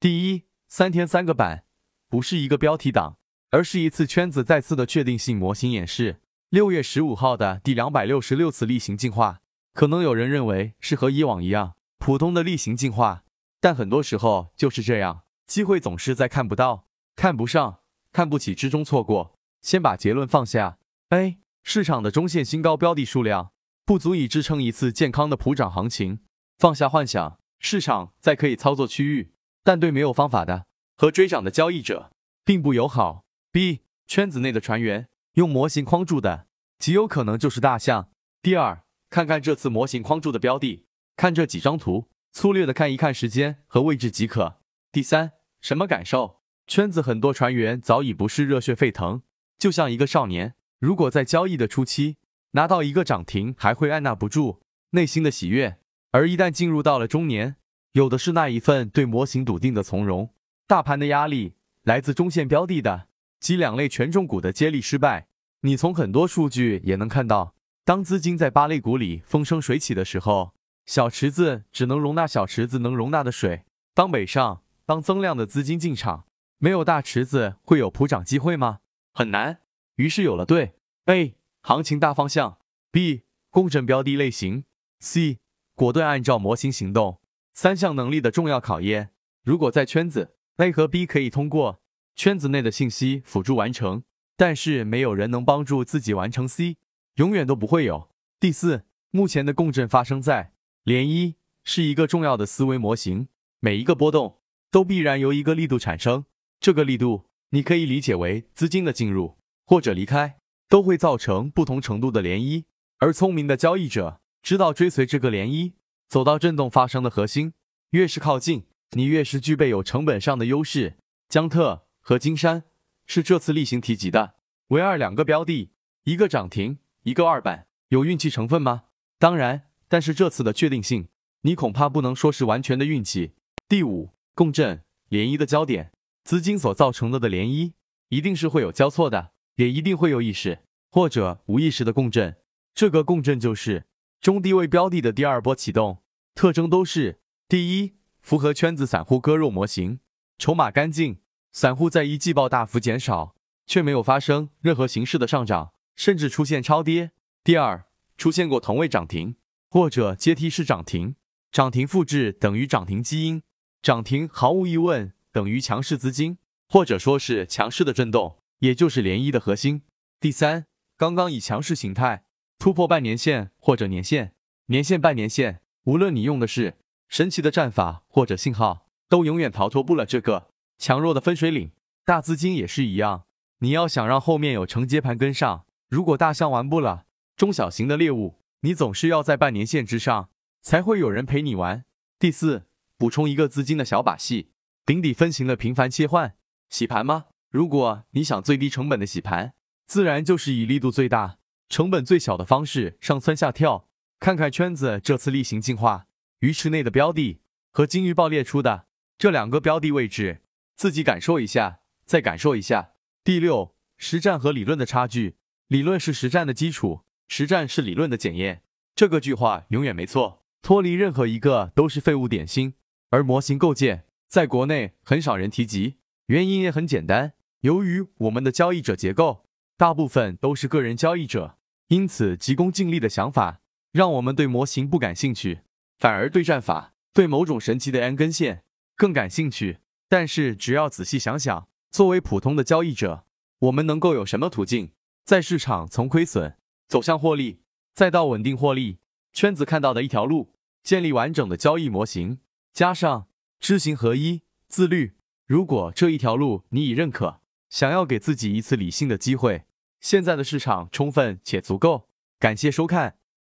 第一，三天三个板，不是一个标题党，而是一次圈子再次的确定性模型演示。六月十五号的第两百六十六次例行进化，可能有人认为是和以往一样普通的例行进化，但很多时候就是这样，机会总是在看不到、看不上、看不起之中错过。先把结论放下。A 市场的中线新高标的数量不足以支撑一次健康的普涨行情，放下幻想，市场在可以操作区域。但对没有方法的和追涨的交易者并不友好。B 圈子内的船员用模型框住的极有可能就是大象。第二，看看这次模型框住的标的，看这几张图，粗略的看一看时间和位置即可。第三，什么感受？圈子很多船员早已不是热血沸腾，就像一个少年，如果在交易的初期拿到一个涨停，还会按捺不住内心的喜悦，而一旦进入到了中年。有的是那一份对模型笃定的从容。大盘的压力来自中线标的的及两类权重股的接力失败。你从很多数据也能看到，当资金在八类股里风生水起的时候，小池子只能容纳小池子能容纳的水。当北上，当增量的资金进场，没有大池子会有普涨机会吗？很难。于是有了对 A 行情大方向，B 共振标的类型，C 果断按照模型行动。三项能力的重要考验，如果在圈子 A 和 B 可以通过圈子内的信息辅助完成，但是没有人能帮助自己完成 C，永远都不会有。第四，目前的共振发生在涟漪，是一个重要的思维模型，每一个波动都必然由一个力度产生，这个力度你可以理解为资金的进入或者离开，都会造成不同程度的涟漪，而聪明的交易者知道追随这个涟漪。走到震动发生的核心，越是靠近，你越是具备有成本上的优势。江特和金山是这次例行提及的，唯二两个标的，一个涨停，一个二板，有运气成分吗？当然，但是这次的确定性，你恐怕不能说是完全的运气。第五，共振涟漪的焦点，资金所造成的的涟漪，一定是会有交错的，也一定会有意识或者无意识的共振。这个共振就是。中低位标的的第二波启动特征都是：第一，符合圈子散户割肉模型，筹码干净，散户在一季报大幅减少，却没有发生任何形式的上涨，甚至出现超跌；第二，出现过同位涨停或者阶梯式涨停，涨停复制等于涨停基因，涨停毫无疑问等于强势资金，或者说是强势的震动，也就是涟漪的核心；第三，刚刚以强势形态。突破半年线或者年线，年线半年线，无论你用的是神奇的战法或者信号，都永远逃脱不了这个强弱的分水岭。大资金也是一样，你要想让后面有承接盘跟上，如果大象玩不了，中小型的猎物，你总是要在半年线之上，才会有人陪你玩。第四，补充一个资金的小把戏，顶底分型的频繁切换，洗盘吗？如果你想最低成本的洗盘，自然就是以力度最大。成本最小的方式上蹿下跳，看看圈子这次例行进化，鱼池内的标的和金鱼报列出的这两个标的位置，自己感受一下，再感受一下。第六，实战和理论的差距，理论是实战的基础，实战是理论的检验。这个句话永远没错，脱离任何一个都是废物点心。而模型构建在国内很少人提及，原因也很简单，由于我们的交易者结构大部分都是个人交易者。因此，急功近利的想法让我们对模型不感兴趣，反而对战法、对某种神奇的 N 根线更感兴趣。但是，只要仔细想想，作为普通的交易者，我们能够有什么途径，在市场从亏损走向获利，再到稳定获利？圈子看到的一条路，建立完整的交易模型，加上知行合一、自律。如果这一条路你已认可，想要给自己一次理性的机会。现在的市场充分且足够，感谢收看。